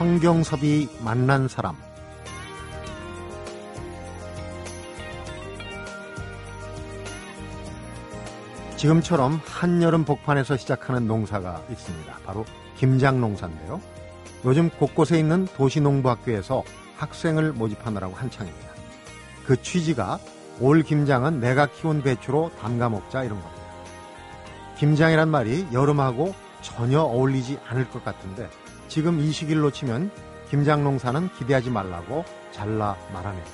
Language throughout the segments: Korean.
성경섭이 만난 사람 지금처럼 한여름 복판에서 시작하는 농사가 있습니다. 바로 김장 농사인데요. 요즘 곳곳에 있는 도시농부학교에서 학생을 모집하느라고 한창입니다. 그 취지가 올 김장은 내가 키운 배추로 담가 먹자 이런 겁니다. 김장이란 말이 여름하고 전혀 어울리지 않을 것 같은데 지금 이 시기를 놓치면 김장 농사는 기대하지 말라고 잘라 말하네요.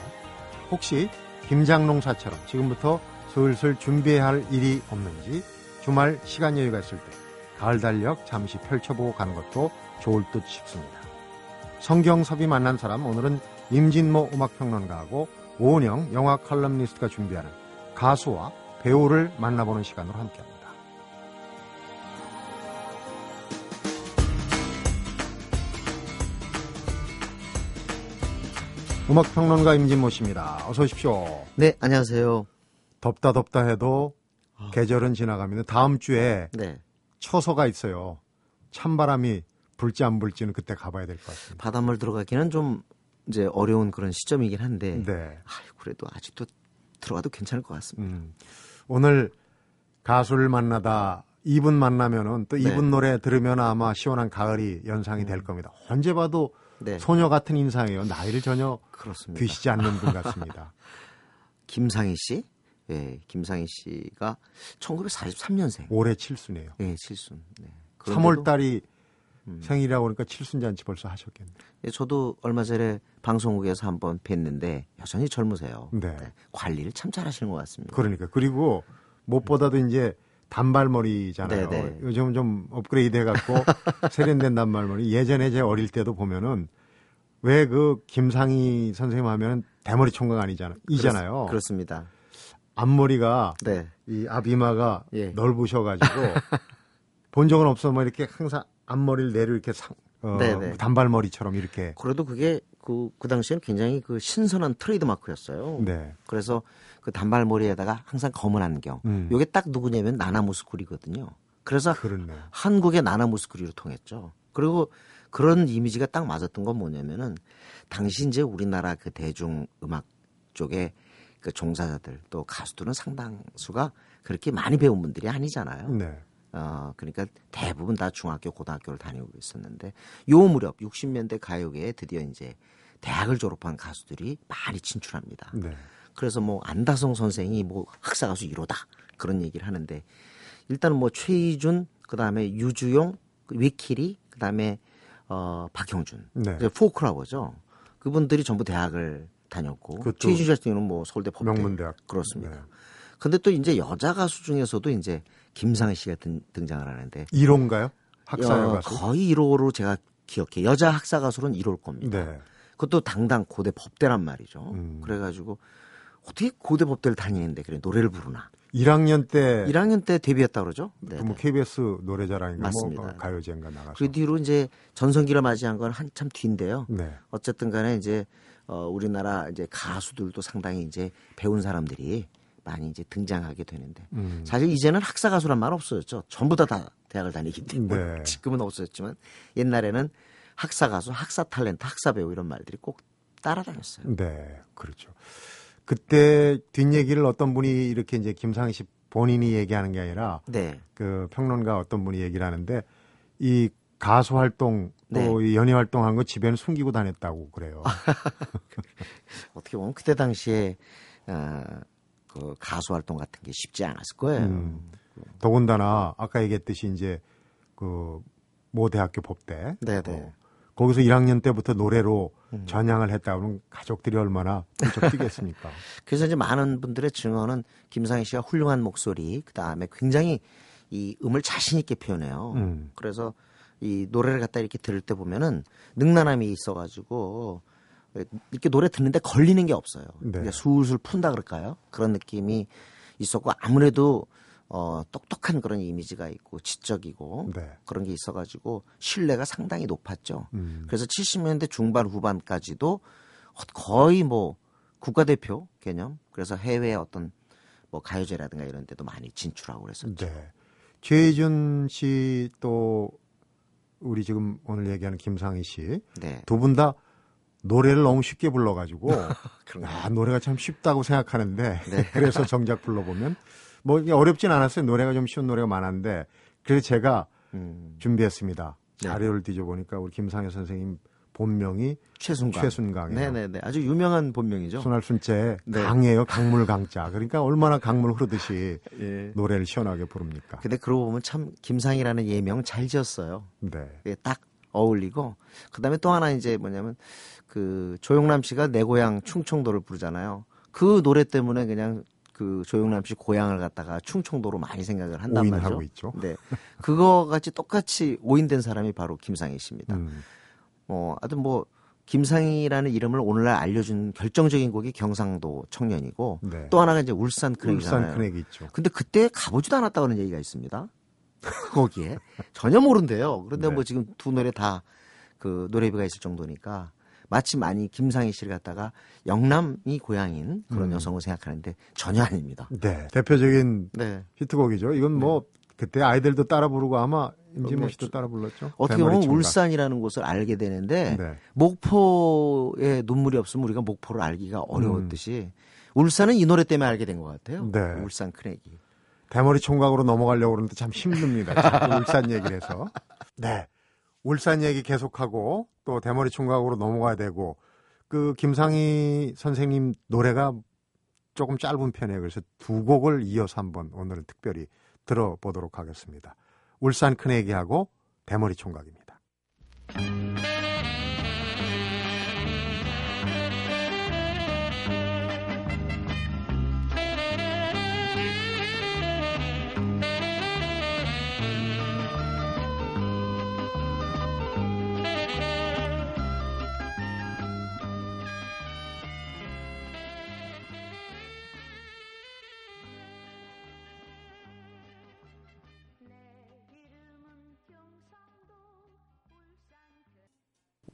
혹시 김장 농사처럼 지금부터 슬슬 준비해야 할 일이 없는지 주말 시간 여유가 있을 때 가을 달력 잠시 펼쳐보고 가는 것도 좋을 듯 싶습니다. 성경섭이 만난 사람 오늘은 임진모 음악평론가하고 오은영 영화 칼럼니스트가 준비하는 가수와 배우를 만나보는 시간으로 함께합니다. 음악평론가 임진모 씨입니다. 어서 오십시오. 네, 안녕하세요. 덥다 덥다 해도 계절은 지나가면 다음 주에 네. 처서가 있어요. 찬바람이 불지 안 불지는 그때 가봐야 될 것 같습니다. 바닷물 들어가기는 좀 이제 어려운 그런 시점이긴 한데 네. 아유, 그래도 아직도 들어가도 괜찮을 것 같습니다. 음. 오늘 가수를 만나다 이분 만나면은 또 네. 이분 노래 들으면 아마 시원한 가을이 연상이 될 겁니다. 언제 봐도 네. 소녀 같은 인상이에요. 나이를 전혀 그렇습니다. 드시지 않는 분 같습니다. 김상희 씨? 예, 김상희 씨가 1943년생. 올해 칠순이에요. 예, 칠순. 네. 3월 달이 음. 생일이라고 그러니까 칠순 잔치 벌써 하셨겠네요. 예, 저도 얼마 전에 방송국에서 한번 뵀는데 여전히 젊으세요. 네. 관리를 참 잘하시는 것 같습니다. 그러니까 그리고 무엇보다도 이제 단발머리잖아요. 네네. 요즘 좀 업그레이드 해갖고 세련된 단발머리. 예전에 제 어릴 때도 보면은 왜 그 김상희 선생님 하면은 대머리 총각 아니잖아요. 이잖아요. 그렇, 습니다 앞머리가 네. 이 앞이마가 예. 넓으셔가지고 본 적은 없어 뭐 이렇게 항상 앞머리를 내려 이렇게 상, 어, 네네. 단발머리처럼 이렇게. 그래도 그게 그, 그 당시에는 굉장히 그 신선한 트레이드 마크였어요. 네. 그래서 그 단발머리에다가 항상 검은 안경. 음. 요게 딱 누구냐면 나나무스쿠리거든요. 그래서 그렇네. 한국의 나나무스쿠리로 통했죠. 그리고 그런 이미지가 딱 맞았던 건 뭐냐면은 당시 이제 우리나라 그 대중 음악 쪽에 그 종사자들 또 가수들은 상당수가 그렇게 많이 배운 분들이 아니잖아요. 네. 어, 그러니까 대부분 다 중학교, 고등학교를 다니고 있었는데 요 무렵 60년대 가요계에 드디어 이제 대학을 졸업한 가수들이 많이 진출합니다. 네. 그래서 뭐 안다성 선생이 뭐 학사 가수 1호다 그런 얘기를 하는데 일단은 뭐 최희준 그다음에 유주용 그 위키리 그다음에 어 박형준 네. 이제 포크라고죠. 그분들이 전부 대학을 다녔고 최희준 같은 경우는 뭐 서울대 법대 명문대학. 그렇습니다. 네. 근데 또 이제 여자 가수 중에서도 이제 김상희 씨가 등, 등장을 하는데 1호인가요? 학사여 어, 가수? 거의 1호로 제가 기억해. 여자 학사 가수로는 1호일 겁니다. 네. 그것도 당당 고대 법대란 말이죠. 음. 그래가지고 어떻게 고대 법대를 다니는데 그래 노래를 부르나? 1학년 때 1학년 때 데뷔했다 그러죠. 네. 뭐 KBS 노래자랑인가 뭐 맞습니다. 어, 가요제인가 나가서 그 뒤로 이제 전성기를 맞이한 건 한참 뒤인데요. 네. 어쨌든 간에 이제 어, 우리나라 이제 가수들도 상당히 이제 배운 사람들이 많이 이제 등장하게 되는데 음. 사실 이제는 학사 가수란 말 없어졌죠. 전부 다, 다 대학을 다니기 때문에 네. 지금은 없어졌지만 옛날에는 학사 가수, 학사 탤런트, 학사 배우 이런 말들이 꼭 따라다녔어요. 네, 그렇죠. 그때 뒷얘기를 어떤 분이 이렇게 이제 김상희 씨 본인이 얘기하는 게 아니라 네, 그 평론가 어떤 분이 얘기를 하는데 이 가수 활동 또 네. 이 연예 활동한 거 집에는 숨기고 다녔다고 그래요. 어떻게 보면 그때 당시에 어, 그 가수 활동 같은 게 쉽지 않았을 거예요. 음. 더군다나 아까 얘기했듯이 이제 그 모 대학교 법대 네, 네. 어, 거기서 1학년 때부터 노래로 전향을 했다 그러면 가족들이 얼마나 훌쩍 뛰겠습니까? 그래서 이제 많은 분들의 증언은 김상희 씨가 훌륭한 목소리, 그 다음에 굉장히 이 음을 자신 있게 표현해요. 음. 그래서 이 노래를 갖다 이렇게 들을 때 보면은 능란함이 있어가지고 이렇게 노래 듣는데 걸리는 게 없어요. 네. 그러니까 술술 푼다 그럴까요? 그런 느낌이 있었고 아무래도 어, 똑똑한 그런 이미지가 있고 지적이고 네. 그런 게 있어가지고 신뢰가 상당히 높았죠. 음. 그래서 70년대 중반 후반까지도 거의 뭐 국가대표 개념 그래서 해외 어떤 뭐 가요제라든가 이런 데도 많이 진출하고 그랬었죠. 네. 최희준 씨 또 우리 지금 오늘 얘기하는 김상희 씨. 네. 두분다 노래를 너무 쉽게 불러가지고? 아 노래가 참 쉽다고 생각하는데 네. 그래서 정작 불러보면 뭐 어렵진 않았어요. 노래가 좀 쉬운 노래가 많았는데 그래서 제가 음, 준비했습니다. 네. 자료를 뒤져보니까 우리 김상희 선생님 본명이 최순강. 최순강이에요. 네네네. 아주 유명한 본명이죠. 순할순째 네. 강이에요. 강물 강자. 그러니까 얼마나 강물 흐르듯이 예. 노래를 시원하게 부릅니까? 근데 그러고 보면 참 김상희라는 예명 잘 지었어요. 네. 그게 딱 어울리고 그다음에 또 하나 이제 뭐냐면 그 조영남 씨가 내 고향 충청도를 부르잖아요. 그 노래 때문에 그냥 그 조영남 씨 고향을 갖다가 충청도로 많이 생각을 한단 오인하고 말이죠. 있죠. 네. 그거 같이 똑같이 오인된 사람이 바로 김상희 씨입니다. 음. 뭐 하여튼 뭐 김상희라는 이름을 오늘날 알려준 결정적인 곡이 경상도 청년이고 네. 또 하나가 이제 울산 큰애기잖아요. 울산 큰애기 있죠. 근데 그때 가보지도 않았다는 얘기가 있습니다. 거기에 전혀 모른대요. 그런데 네. 뭐 지금 두 노래 다 그 노래비가 있을 정도니까 마치 많이 김상희 씨를 갖다가 영남이 고향인 그런 음. 여성을 생각하는데 전혀 아닙니다. 네. 대표적인 네. 히트곡이죠. 이건 뭐 그때 아이들도 따라 부르고 아마 임진모 네. 씨도 따라 불렀죠. 어떻게 보면. 울산이라는 곳을 알게 되는데 네. 목포에 눈물이 없으면 우리가 목포를 알기가 어려웠듯이 울산은 이 노래 때문에 알게 된 것 같아요. 음. 네. 울산 크랙이. 대머리 총각으로 넘어가려고 그러는데 참 힘듭니다. 울산 얘기를 해서. 네. 울산 얘기 계속하고 또 대머리 총각으로 넘어가야 되고 그 김상희 선생님 노래가 조금 짧은 편이에요. 그래서 두 곡을 이어서 한번 오늘은 특별히 들어보도록 하겠습니다. 울산 큰애기하고 대머리 총각입니다.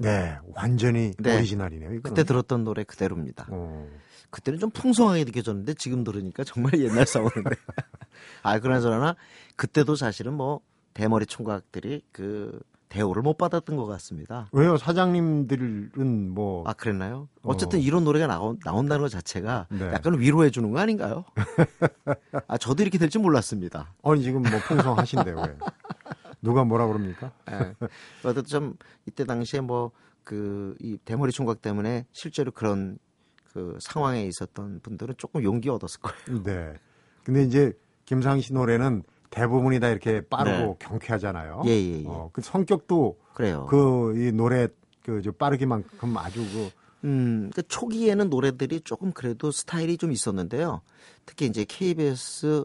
네, 완전히 네. 오리지널이네요. 이거는. 그때 들었던 노래 그대로입니다. 어, 그때는 좀 풍성하게 느껴졌는데 지금 들으니까 정말 옛날 사운드인데. 아, 그나저나 그때도 사실은 뭐 대머리 총각들이 그 대우를 못 받았던 것 같습니다. 왜요? 사장님들은 뭐 아, 그랬나요? 어쨌든 어. 이런 노래가 나온, 나온다는 것 자체가 네. 약간 위로해 주는 거 아닌가요? 아, 저도 이렇게 될줄 몰랐습니다. 아니 지금 뭐 풍성하신데요. 왜? 누가 뭐라 그럽니까? 예. 어쨌든 좀 이때 당시에 뭐 그 이 대머리 총각 때문에 실제로 그런 그 상황에 있었던 분들은 조금 용기 얻었을 거예요. 네. 근데 이제 김상희 씨 노래는 대부분이 다 이렇게 빠르고 경쾌하잖아요. 네. 예, 예, 예. 어, 그 성격도 그래요. 그 이 노래 그저 빠르기만큼 아주 그 음, 그 초기에는 노래들이 조금 그래도 스타일이 좀 있었는데요. 특히 이제 KBS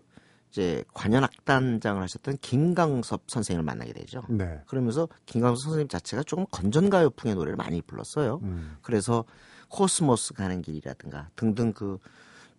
이제 관현악단장을 하셨던 김강섭 선생님을 만나게 되죠. 네. 그러면서 김강섭 선생님 자체가 조금 건전가요풍의 노래를 많이 불렀어요. 음. 그래서 코스모스 가는 길이라든가 등등 그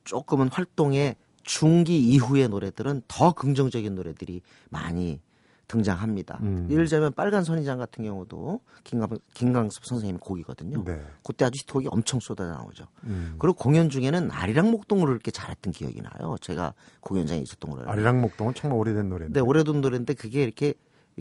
조금은 활동의 중기 이후의 노래들은 더 긍정적인 노래들이 많이 등장합니다. 음. 예를 들자면 빨간 선인장 같은 경우도 김강, 김강섭 선생님 곡이거든요. 네. 그때 아주 히트곡이 엄청 쏟아져 나오죠. 음. 그리고 공연 중에는 아리랑 목동으로 이렇게 잘했던 기억이 나요. 제가 공연장에 있었던 걸로. 아리랑 목동은 정말 오래된 노래인데. 네, 오래된 노래인데 그게 이렇게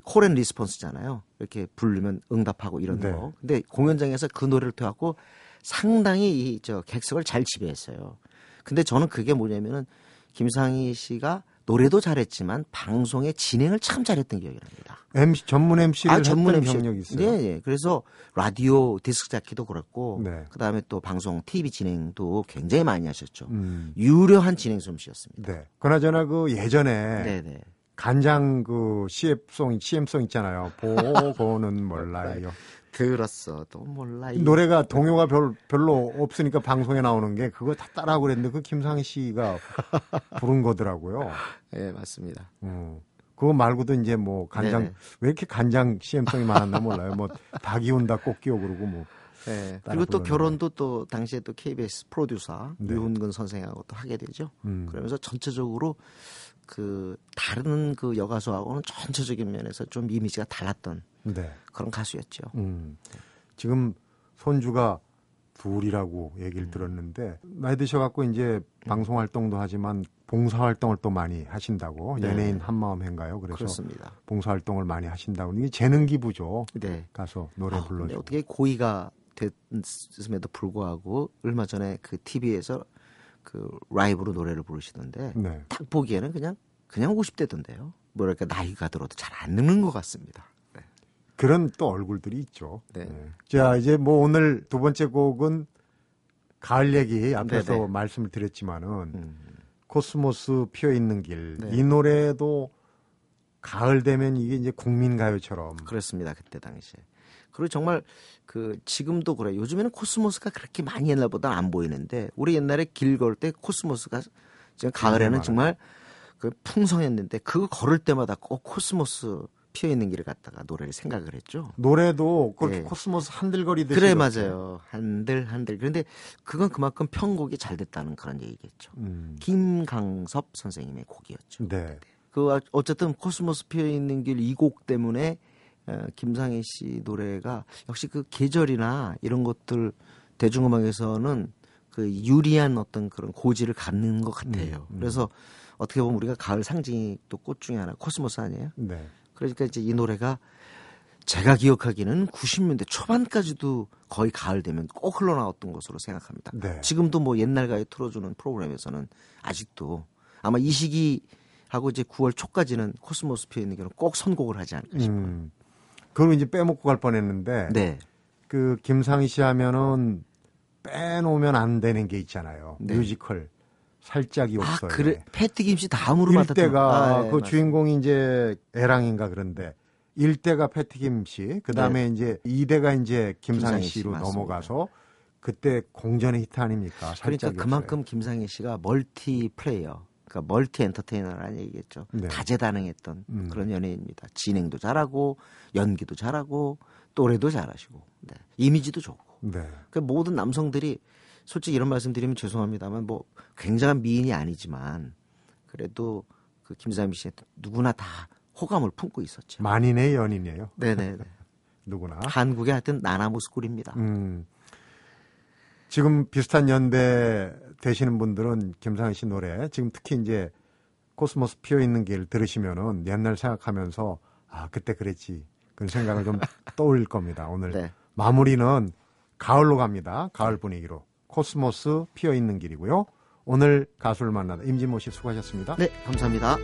call and response잖아요. 이렇게 부르면 응답하고 이런 네. 거. 근데 공연장에서 그 노래를 통하고 상당히 이 저 객석을 잘 지배했어요. 근데 저는 그게 뭐냐면은 김상희 씨가 노래도 잘했지만 방송의 진행을 참 잘했던 기억이 납니다. MC 전문 MC를 아, 전문 했던 MC. 경력이 있어요. 네, 네. 그래서 라디오 디스크 자키도 그렇고 네. 그다음에 또 방송 TV 진행도 굉장히 많이 하셨죠. 음. 유려한 진행 솜씨였습니다. 네. 그나저나 그 예전에 네, 네. 간장 그 CF송, CM송 있잖아요. 보고는 몰라요. 들었어. 또 몰라. 이 노래가 동요가 별, 별로 없으니까 방송에 나오는 게 그거 다 따라하고 그랬는데 그 김상희 씨가 부른 거더라고요. 네, 맞습니다. 어. 그거 말고도 이제 뭐 간장 네네. 왜 이렇게 간장 CM송이 많았나 몰라요. 뭐 닭이 온다 꽃기오 그러고 뭐 네. 그리고 또 결혼도 또 당시에 또 KBS 프로듀서 네. 유훈근 선생하고 또 하게 되죠. 음. 그러면서 전체적으로 그 다른 그 여가수하고는 전체적인 면에서 좀 이미지가 달랐던 네. 그런 가수였죠. 음. 지금 손주가 둘이라고 얘기를 들었는데 나이 드셔갖고 이제 방송 활동도 하지만 봉사 활동을 또 많이 하신다고 네. 연예인 한마음인가요? 그래서 그렇습니다. 봉사 활동을 많이 하신다고 이게 재능 기부죠. 네. 가서 노래 아, 불러주고. 어떻게 고의가 됐음에도 불구하고 얼마 전에 그 TV에서 그 라이브로 노래를 부르시던데 네. 딱 보기에는 그냥 그냥 50대던데요. 뭐랄까 나이가 들어도 잘 안 늙는 것 같습니다. 네. 그런 또 얼굴들이 있죠. 네. 네. 자, 이제 뭐 오늘 두 번째 곡은 가을 얘기 앞에서 네네. 말씀을 드렸지만은 음, 코스모스 피어 있는 길. 네. 이 노래도 가을 되면 이게 이제 국민 가요처럼 그렇습니다. 그때 당시에. 그리고 정말 그 지금도 그래. 요 요즘에는 코스모스가 그렇게 많이 옛날보다 안 보이는데 우리 옛날에 길 걸 때 코스모스가 지금 가을에는. 정말 그 풍성했는데 그거 걸을 때마다 꼭 코스모스 피어 있는 길을 갖다가 노래를 생각을 했죠. 노래도 그렇게 네. 코스모스 한들거리듯이 그래. 맞아요. 한들 한들. 그런데 그건 그만큼 편곡이 잘 됐다는 그런 얘기겠죠. 음. 김강섭 선생님의 곡이었죠. 네. 그 어쨌든 코스모스 피어 있는 길 이 곡 때문에 어, 김상희 씨 노래가 역시 그 계절이나 이런 것들 대중음악에서는 그 유리한 어떤 그런 고지를 갖는 것 같아요. 음, 음. 그래서 어떻게 보면 우리가 가을 상징이 또 꽃 중에 하나 코스모스 아니에요? 네. 그러니까 이제 이 노래가 제가 기억하기는 90년대 초반까지도 거의 가을 되면 꼭 흘러나왔던 것으로 생각합니다. 네. 지금도 뭐 옛날 가요 틀어주는 프로그램에서는 아직도 아마 이 시기 하고 이제 9월 초까지는 코스모스 피어 있는 경우는 꼭 선곡을 하지 않을까 싶어요. 음. 그걸 이제 빼먹고 갈 뻔했는데 네. 그 김상희 씨 하면은 빼놓으면 안 되는 게 있잖아요. 네. 뮤지컬 살짜기 아, 옵서예. 그래. 패티 김씨 다음으로 맡았던 일대가 아, 예, 그 맞습니다. 주인공이 이제 애랑인가 그런데 일대가 패티김 씨, 그 다음에 이제 이대가 이제 김상희 네. 김상희 씨, 씨로 맞습니다. 넘어가서 그때 공전의 히트 아닙니까? 그러니까 그만큼 김상희 씨가 멀티 플레이어, 그러니까 멀티 엔터테이너라는 얘기겠죠. 네. 다재다능했던 음. 그런 연예인입니다. 진행도 잘하고 연기도 잘하고 노래도 잘하시고 네. 이미지도 좋고. 없어요. 네. 그 모든 남성들이 솔직히 이런 말씀드리면 죄송합니다만 뭐 굉장한 미인이 아니지만 그래도 그 김상희 씨 누구나 다 호감을 품고 있었죠. 만인의 연인이에요. 네네네. 누구나. 한국의 하여튼 나나 무스꾸리입니다. 음. 지금 비슷한 연대 되시는 분들은 김상희 씨 노래 지금 특히 이제 코스모스 피어 있는 길 들으시면은 옛날 생각하면서 아 그때 그랬지 그런 생각을 좀 떠올릴 겁니다. 오늘 네. 마무리는 가을로 갑니다. 가을 분위기로 코스모스 피어 있는 길이고요. 오늘 가수를 만나다 임진모 씨 수고하셨습니다. 네, 감사합니다.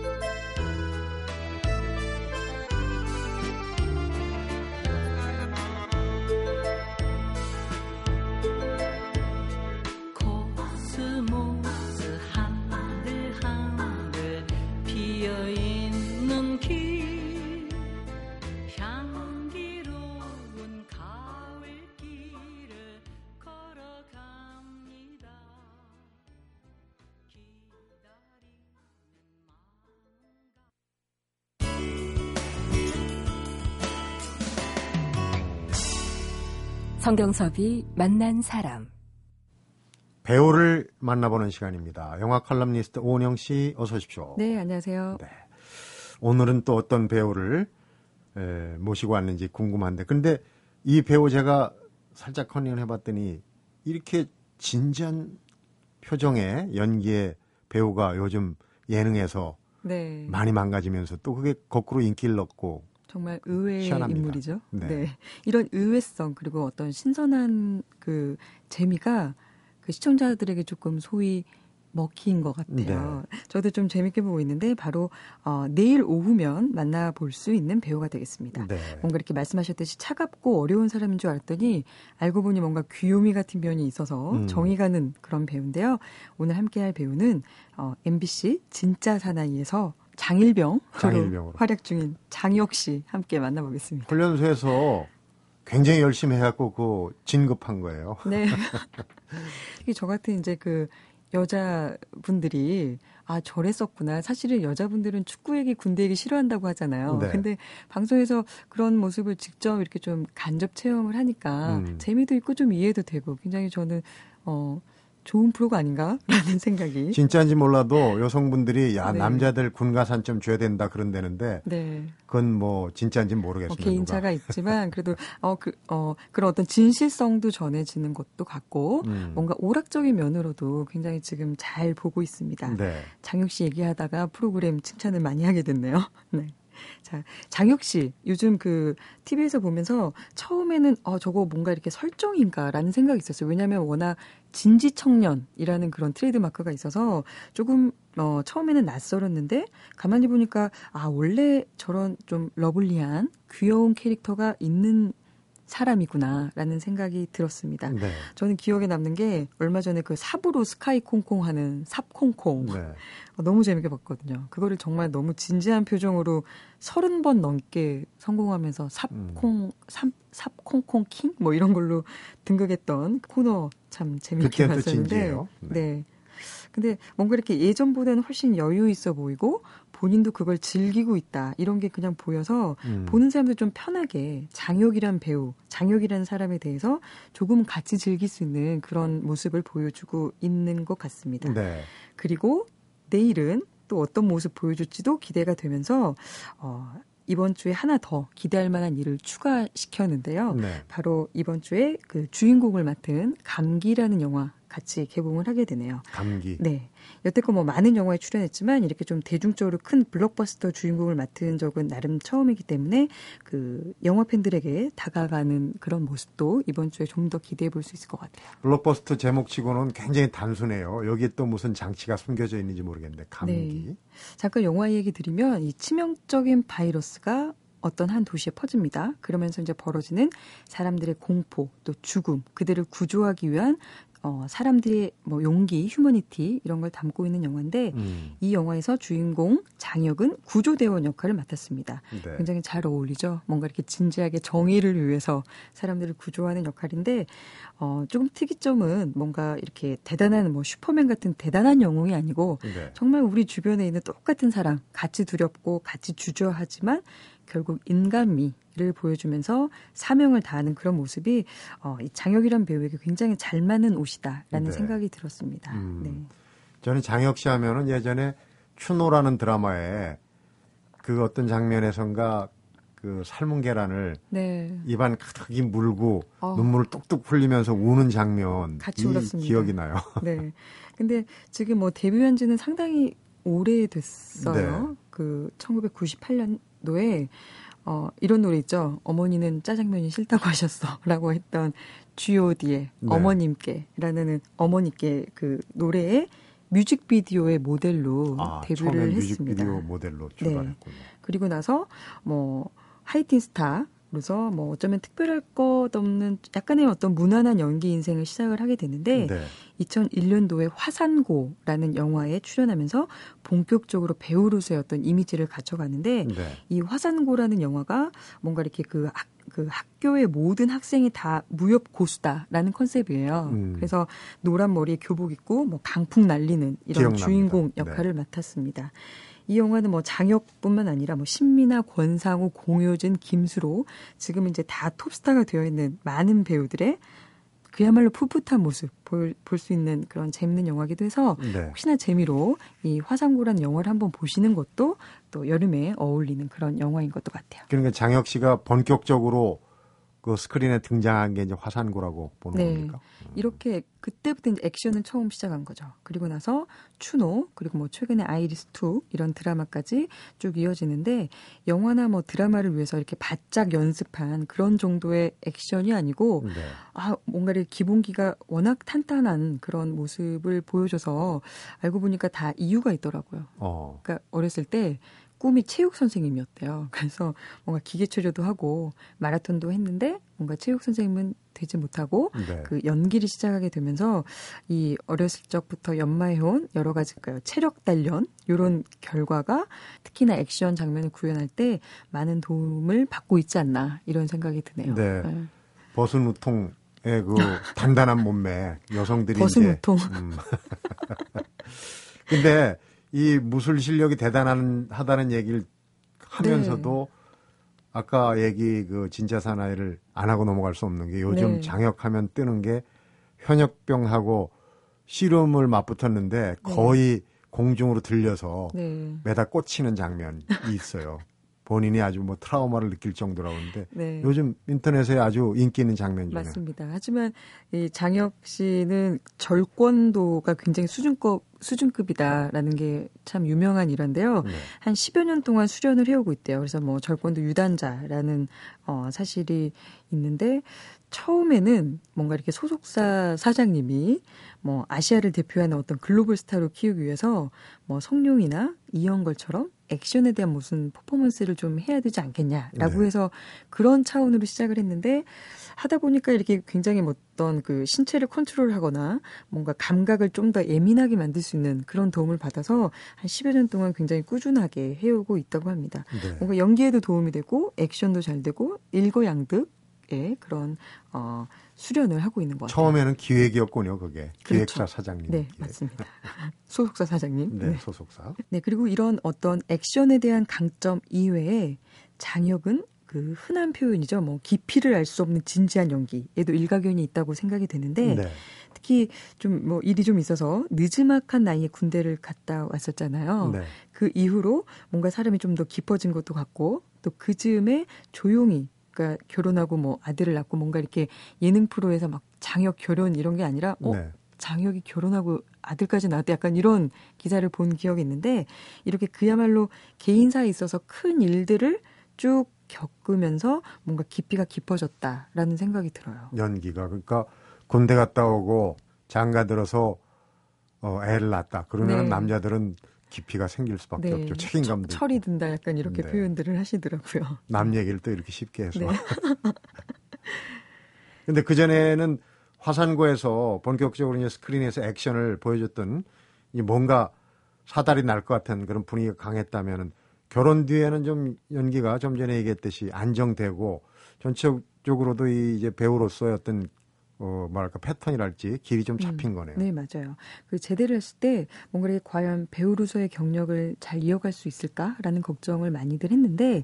성경섭이 만난 사람. 배우를 만나보는 시간입니다. 영화 칼럼니스트 오은영 씨 어서 오십시오. 네, 안녕하세요. 네. 오늘은 또 어떤 배우를 에, 모시고 왔는지 궁금한데 근데 이 배우 제가 살짝 컨닝을 해봤더니 이렇게 진지한 표정의 연기의 배우가 요즘 예능에서 네. 많이 망가지면서 또 그게 거꾸로 인기를 얻고 정말 의외의 희한합니다. 인물이죠. 네. 네. 이런 의외성 그리고 어떤 신선한 그 재미가 그 시청자들에게 조금 소위 먹힌 것 같아요. 네. 저도 좀 재밌게 보고 있는데 바로 어, 내일 오후면 만나볼 수 있는 배우가 되겠습니다. 네. 뭔가 이렇게 말씀하셨듯이 차갑고 어려운 사람인 줄 알았더니 알고 보니 뭔가 귀요미 같은 면이 있어서 음. 정이 가는 그런 배우인데요. 오늘 함께할 배우는 어, MBC 진짜 사나이에서 장일병 장일병으로. 활약 중인 장혁 씨 함께 만나보겠습니다. 훈련소에서 굉장히 열심히 해갖고 그 진급한 거예요. 네. 이게 저 같은 이제 그 여자분들이 아 저랬었구나. 사실은 여자분들은 축구 얘기, 군대 얘기 싫어한다고 하잖아요. 네. 근데 방송에서 그런 모습을 직접 이렇게 좀 간접 체험을 하니까 음. 재미도 있고 좀 이해도 되고 굉장히 저는 어 좋은 프로가 아닌가라는 생각이. 진짜인지 몰라도 여성분들이 야 네. 남자들 군가산 좀 줘야 된다 그런다는데 네. 그건 뭐 진짜인지 뭐 모르겠습니다. 개인차가 있지만 그래도 어 그 어 그런 어떤 진실성도 전해지는 것도 같고 음. 뭔가 오락적인 면으로도 굉장히 지금 잘 보고 있습니다. 네. 장혁 씨 얘기하다가 프로그램 칭찬을 많이 하게 됐네요. 네. 자, 장혁 씨, 요즘 그 TV에서 보면서 처음에는 어, 저거 뭔가 이렇게 설정인가라는 생각이 있었어요. 왜냐하면 워낙 진지 청년이라는 그런 트레이드 마크가 있어서 조금 어, 처음에는 낯설었는데 가만히 보니까 아, 원래 저런 좀 lovely한 귀여운 캐릭터가 있는 사람이구나라는 생각이 들었습니다. 네. 저는 기억에 남는 게 얼마 전에 그 삽으로 스카이 콩콩 하는 삽콩콩 네. 어, 너무 재밌게 봤거든요. 그거를 정말 너무 진지한 표정으로 서른 번 넘게 성공하면서 삽콩 삽 삽콩콩 킹 뭐 이런 걸로 등극했던 코너 참 재밌게 봤었는데. 네. 네. 근데 뭔가 이렇게 예전보다는 훨씬 여유 있어 보이고 본인도 그걸 즐기고 있다 이런 게 그냥 보여서 음. 보는 사람들 좀 편하게 장혁이란 배우, 장혁이라는 사람에 대해서 조금 같이 즐길 수 있는 그런 모습을 보여주고 있는 것 같습니다. 네. 그리고 내일은 또 어떤 모습 보여줄지도 기대가 되면서 어, 이번 주에 하나 더 기대할 만한 일을 추가시켰는데요. 네. 바로 이번 주에 그 주인공을 맡은 감기라는 영화 같이 개봉을 하게 되네요. 감기. 네. 여태껏 뭐 많은 영화에 출연했지만 이렇게 좀 대중적으로 큰 블록버스터 주인공을 맡은 적은 나름 처음이기 때문에 그 영화 팬들에게 다가가는 그런 모습도 이번 주에 좀 더 기대해 볼 수 있을 것 같아요. 블록버스터 제목치고는 굉장히 단순해요. 여기에 또 무슨 장치가 숨겨져 있는지 모르겠는데 감기. 네. 잠깐 영화 얘기 드리면 이 치명적인 바이러스가 어떤 한 도시에 퍼집니다. 그러면서 이제 벌어지는 사람들의 공포, 또 죽음, 그들을 구조하기 위한 어, 사람들의 뭐 용기, 휴머니티 이런 걸 담고 있는 영화인데 음. 이 영화에서 주인공 장혁은 구조대원 역할을 맡았습니다. 네. 굉장히 잘 어울리죠. 뭔가 이렇게 진지하게 정의를 위해서 사람들을 구조하는 역할인데 어, 조금 특이점은 뭔가 이렇게 대단한 뭐 슈퍼맨 같은 대단한 영웅이 아니고 네. 정말 우리 주변에 있는 똑같은 사람, 같이 두렵고 같이 주저하지만 결국 인간미 를 보여주면서 사명을 다하는 그런 모습이 어, 이 장혁이란 배우에게 굉장히 잘 맞는 옷이다라는 네. 생각이 들었습니다. 음. 네. 저는 장혁 씨 하면은 예전에 추노라는 드라마에 그 어떤 장면에선가 그 삶은 계란을 네. 입안 가득히 물고 어. 눈물을 뚝뚝 흘리면서 우는 장면 같이 이 울었습니다. 기억이 나요. 네. 근데 지금 뭐 데뷔한 지는 상당히 오래됐어요. 네. 그 1998년도에 어, 이런 노래 있죠. 어머니는 짜장면이 싫다고 하셨어. 라고 했던 G.O.D의 네. 어머님께 라는 어머니께 그 노래의 뮤직비디오의 모델로 아, 데뷔를 했습니다. 뮤직비디오 모델로 출발했군요. 그리고 나서 뭐 하이틴 스타 로서 뭐 어쩌면 특별할 것 없는 약간의 어떤 무난한 연기 인생을 시작을 하게 됐는데 네. 2001년도에 화산고라는 영화에 출연하면서 본격적으로 배우로서의 어떤 이미지를 갖춰가는데 네. 이 화산고라는 영화가 뭔가 이렇게 그, 학, 그 학교의 모든 학생이 다 무협 고수다라는 컨셉이에요. 음. 그래서 노란 머리에 교복 입고 뭐 강풍 날리는 이런 기억납니다. 주인공 네. 역할을 맡았습니다. 이 영화는 뭐 장혁뿐만 아니라 뭐 신민아, 권상우, 공효진, 김수로 지금 이제 다 톱스타가 되어 있는 많은 배우들의 그야말로 풋풋한 모습 볼 수 있는 그런 재밌는 영화기도 해서 네. 혹시나 재미로 이 화상고라는 영화를 한번 보시는 것도 또 여름에 어울리는 그런 영화인 것도 같아요. 그러니까 장혁 씨가 본격적으로 그 스크린에 등장한 게 이제 화산고라고 보는 네. 겁니까? 이렇게 그때부터 이제 액션을 처음 시작한 거죠. 그리고 나서 추노 그리고 뭐 최근에 아이리스 2 이런 드라마까지 쭉 이어지는데 영화나 뭐 드라마를 위해서 이렇게 바짝 연습한 그런 정도의 액션이 아니고 네. 아 뭔가를 기본기가 워낙 탄탄한 그런 모습을 보여줘서 알고 보니까 다 이유가 있더라고요. 어. 그러니까 어렸을 때 꿈이 체육 선생님이었대요. 그래서 뭔가 기계 체조도 하고 마라톤도 했는데 뭔가 체육 선생님은 되지 못하고 네. 그 연기를 시작하게 되면서 이 어렸을 적부터 연마해온 여러 가지 그 체력 단련 이런 결과가 특히나 액션 장면을 구현할 때 많은 도움을 받고 있지 않나 이런 생각이 드네요. 네. 버슨 우통의 그 단단한 몸매 여성들이 버슨 이제 우통. 음. 근데 이 무술 실력이 대단한 하다는 얘기를 하면서도 네. 아까 얘기 그 진짜 사나이를 안 하고 넘어갈 수 없는 게 요즘 네. 장혁하면 뜨는 게 현역병하고 씨름을 맞붙었는데 거의 공중으로 들려서 네. 매다 꽂히는 장면이 있어요. 본인이 아주 뭐 트라우마를 느낄 정도라고 하는데 네. 요즘 인터넷에 아주 인기 있는 장면 중에 맞습니다. 하지만 이 장혁 씨는 절권도가 굉장히 수준급 수준급이다라는 게 참 유명한 일화인데요. 네. 한 10여 년 동안 수련을 해오고 있대요. 그래서 뭐 절권도 유단자라는 어, 사실이 있는데 처음에는 뭔가 이렇게 소속사 사장님이 뭐 아시아를 대표하는 어떤 글로벌 스타로 키우기 위해서 뭐 성룡이나 이영걸처럼 액션에 대한 무슨 퍼포먼스를 좀 해야 되지 않겠냐라고 네. 해서 그런 차원으로 시작을 했는데 하다 보니까 이렇게 굉장히 뭐 어떤 그 신체를 컨트롤하거나 뭔가 감각을 좀 더 예민하게 만들 수 있는 그런 도움을 받아서 한 10여 년 동안 굉장히 꾸준하게 해오고 있다고 합니다. 네. 뭔가 연기에도 도움이 되고 액션도 잘 되고 일거양득 의 그런 어, 수련을 하고 있는 것 같아요. 처음에는 기획이었군요, 그게. 그렇죠. 기획사 사장님. 네, 기획. 맞습니다. 소속사 사장님. 네, 네. 소속사. 네, 그리고 이런 어떤 액션에 대한 강점 이외에 장혁은 그 흔한 표현이죠. 뭐 깊이를 알 수 없는 진지한 연기에도 일가견이 있다고 생각이 되는데 네. 특히 좀 뭐 일이 좀 있어서 늦지막한 나이에 군대를 갔다 왔었잖아요. 네. 그 이후로 뭔가 사람이 좀 더 깊어진 것도 같고 또 그 즈음에 조용히 그러니까 결혼하고 뭐 아들을 낳고 뭔가 이렇게 예능 프로에서 막 장혁 결혼 이런 게 아니라 어 네. 장혁이 결혼하고 아들까지 낳았다 약간 이런 기사를 본 기억이 있는데 이렇게 그야말로 개인사에 있어서 큰 일들을 쭉 겪으면서 뭔가 깊이가 깊어졌다라는 생각이 들어요. 연기가. 그러니까 군대 갔다 오고 장가 들어서 어, 애를 낳았다. 그러면 네. 남자들은 깊이가 생길 수밖에 없죠. 책임감도. 처- 철이 든다 약간 이렇게 네. 표현들을 하시더라고요. 남 얘기를 또 이렇게 쉽게 해서. 네. 근데 그 전에는 화산고에서 본격적으로 이제 스크린에서 액션을 보여줬던 이 뭔가 사달이 날 것 같은 그런 분위기가 강했다면은 결혼 뒤에는 좀 연기가 좀 전에 얘기했듯이 안정되고 전체적으로도 이 이제 배우로서의 어떤 어 뭐랄까 패턴이랄지 길이 좀 잡힌 거네요. 네, 맞아요. 그 제대를 했을 때 뭔가 이렇게 과연 배우로서의 경력을 잘 이어갈 수 있을까라는 걱정을 많이들 했는데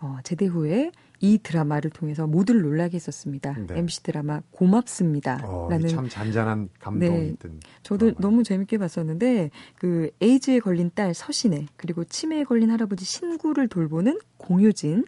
어, 제대 후에 이 드라마를 통해서 모두를 놀라게 했었습니다. 네. MC 드라마 고맙습니다. 어, 라는 참 잔잔한 감동이 네. 있던. 저도 드라마예요. 너무 재밌게 봤었는데 그 에이즈에 걸린 딸 서신혜 그리고 치매에 걸린 할아버지 신구를 돌보는 공효진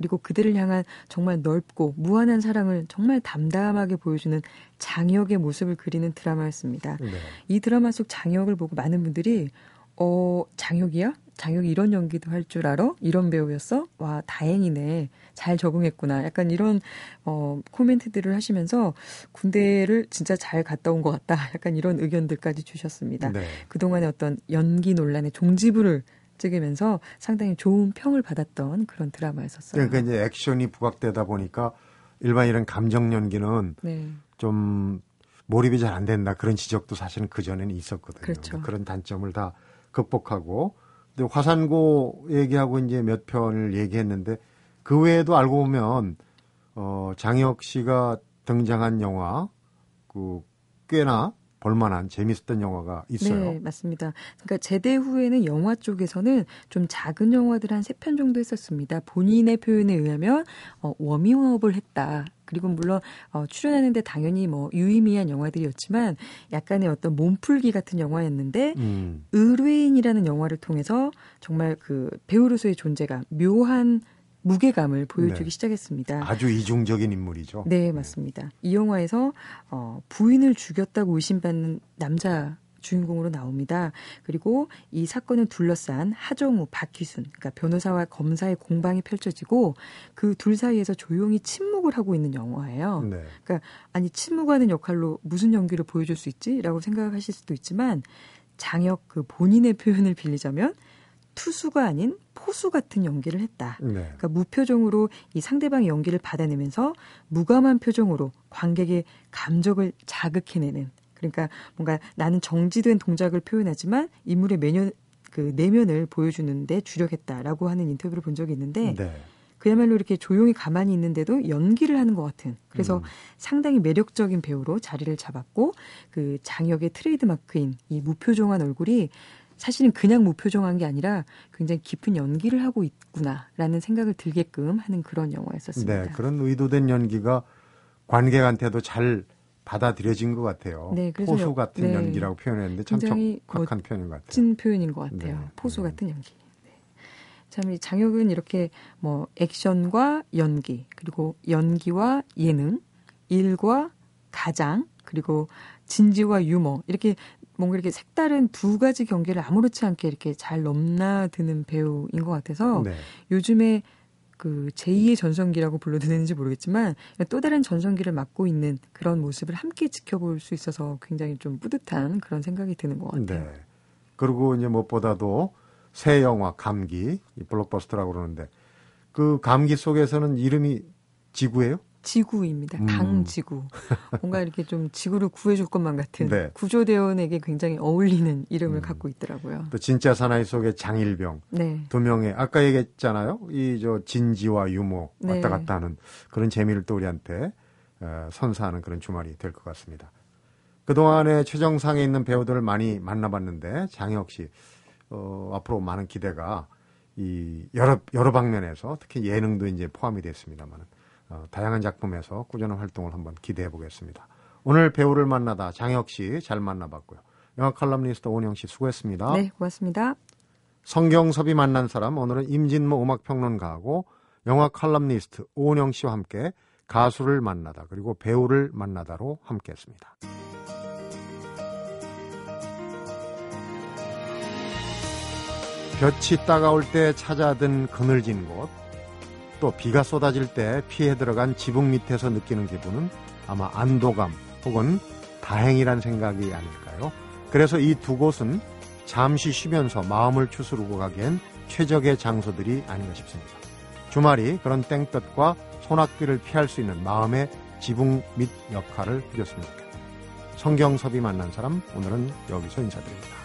그리고 그들을 향한 정말 넓고 무한한 사랑을 정말 담담하게 보여주는 장혁의 모습을 그리는 드라마였습니다. 네. 이 드라마 속 장혁을 보고 많은 분들이 어 장혁이야? 장혁이 이런 연기도 할 줄 알아? 이런 배우였어? 와 다행이네. 잘 적응했구나. 약간 이런 어 코멘트들을 하시면서 군대를 진짜 잘 갔다 온 것 같다. 약간 이런 의견들까지 주셨습니다. 네. 그동안의 어떤 연기 논란의 종지부를 찍으면서 상당히 좋은 평을 받았던 그런 드라마였었어요. 그러니까 이제 액션이 부각되다 보니까 일반 이런 감정 연기는 네. 좀 몰입이 잘 안 된다 그런 지적도 사실은 그 전에는 있었거든요. 그렇죠. 그런 단점을 다 극복하고 근데 화산고 얘기하고 이제 몇 편을 얘기했는데 그 외에도 알고 보면 어 장혁 씨가 등장한 영화 그 꽤나 볼만한 재밌었던 영화가 있어요. 네, 맞습니다. 그러니까 제대 후에는 영화 쪽에서는 좀 작은 영화들 한 세 편 정도 했었습니다. 본인의 표현에 의하면 어, 워밍업을 했다. 그리고 물론 어, 출연하는데 당연히 뭐 유의미한 영화들이었지만 약간의 어떤 몸풀기 같은 영화였는데 음. 의뢰인이라는 영화를 통해서 정말 그 배우로서의 존재감, 묘한 무게감을 보여주기 네. 시작했습니다. 아주 이중적인 인물이죠. 네, 맞습니다. 이 영화에서 어, 부인을 죽였다고 의심받는 남자 주인공으로 나옵니다. 그리고 이 사건을 둘러싼 하정우, 박희순, 그러니까 변호사와 검사의 공방이 펼쳐지고 그 둘 사이에서 조용히 침묵을 하고 있는 영화예요. 네. 그러니까 아니 침묵하는 역할로 무슨 연기를 보여줄 수 있지라고 생각하실 수도 있지만 장혁 그 본인의 표현을 빌리자면 투수가 아닌 포수 같은 연기를 했다. 네. 그러니까 무표정으로 이 상대방의 연기를 받아내면서 무감한 표정으로 관객의 감정을 자극해내는 그러니까 뭔가 나는 정지된 동작을 표현하지만 인물의 매년 그 내면을 보여주는데 주력했다라고 하는 인터뷰를 본 적이 있는데 네. 그야말로 이렇게 조용히 가만히 있는데도 연기를 하는 것 같은 그래서 음. 상당히 매력적인 배우로 자리를 잡았고 그 장혁의 트레이드 마크인 이 무표정한 얼굴이 사실은 그냥 무표정한 게 아니라 굉장히 깊은 연기를 하고 있구나라는 생각을 들게끔 하는 그런 영화였었습니다. 네, 그런 의도된 연기가 관객한테도 잘 받아들여진 것 같아요. 네, 그래서 포수 여- 같은 네. 연기라고 표현했는데 참 촉박한 표현인 것 같아요. 멋진 표현인 것 같아요. 네. 포수 음. 같은 연기. 네. 참, 이 장혁은 이렇게 뭐 액션과 연기, 그리고 연기와 예능, 일과 가장, 그리고 진지와 유머, 이렇게 뭔가 이렇게 색다른 두 가지 경계를 아무렇지 않게 이렇게 잘 넘나드는 배우인 것 같아서 네. 요즘에 그 제2의 전성기라고 불러도 되는지 모르겠지만 또 다른 전성기를 맡고 있는 그런 모습을 함께 지켜볼 수 있어서 굉장히 좀 뿌듯한 그런 생각이 드는 것 같아요. 네. 그리고 이제 무엇보다도 새 영화 감기 이 블록버스터라고 그러는데 그 감기 속에서는 이름이 지구예요? 지구입니다. 음. 강지구. 뭔가 이렇게 좀 지구를 구해줄 것만 같은 네. 구조대원에게 굉장히 어울리는 이름을 음. 갖고 있더라고요. 또 진짜 사나이 속의 장일병 네. 두 명의 아까 얘기했잖아요. 이 저 진지와 유머 네. 왔다 갔다 하는 그런 재미를 또 우리한테 어, 선사하는 그런 주말이 될 것 같습니다. 그동안에 최정상에 있는 배우들을 많이 만나봤는데 장혁 씨 어, 앞으로 많은 기대가 이 여러 여러 방면에서 특히 예능도 이제 포함이 됐습니다만 어, 다양한 작품에서 꾸준한 활동을 한번 기대해 보겠습니다. 오늘 배우를 만나다 장혁 씨 잘 만나봤고요. 영화 칼럼니스트 오은영 씨 수고했습니다. 네, 고맙습니다. 성경섭이 만난 사람 오늘은 임진모 음악평론가하고 영화 칼럼니스트 오은영 씨와 함께 가수를 만나다 그리고 배우를 만나다로 함께했습니다. 볕이 따가울 때 찾아든 그늘진 곳, 또 비가 쏟아질 때 피해 들어간 지붕 밑에서 느끼는 기분은 아마 안도감 혹은 다행이란 생각이 아닐까요? 그래서 이 두 곳은 잠시 쉬면서 마음을 추스르고 가기엔 최적의 장소들이 아닌가 싶습니다. 주말이 그런 땡볕과 소낙비를 피할 수 있는 마음의 지붕 밑 역할을 좋겠다. 성경섭이 만난 사람 오늘은 여기서 인사드립니다.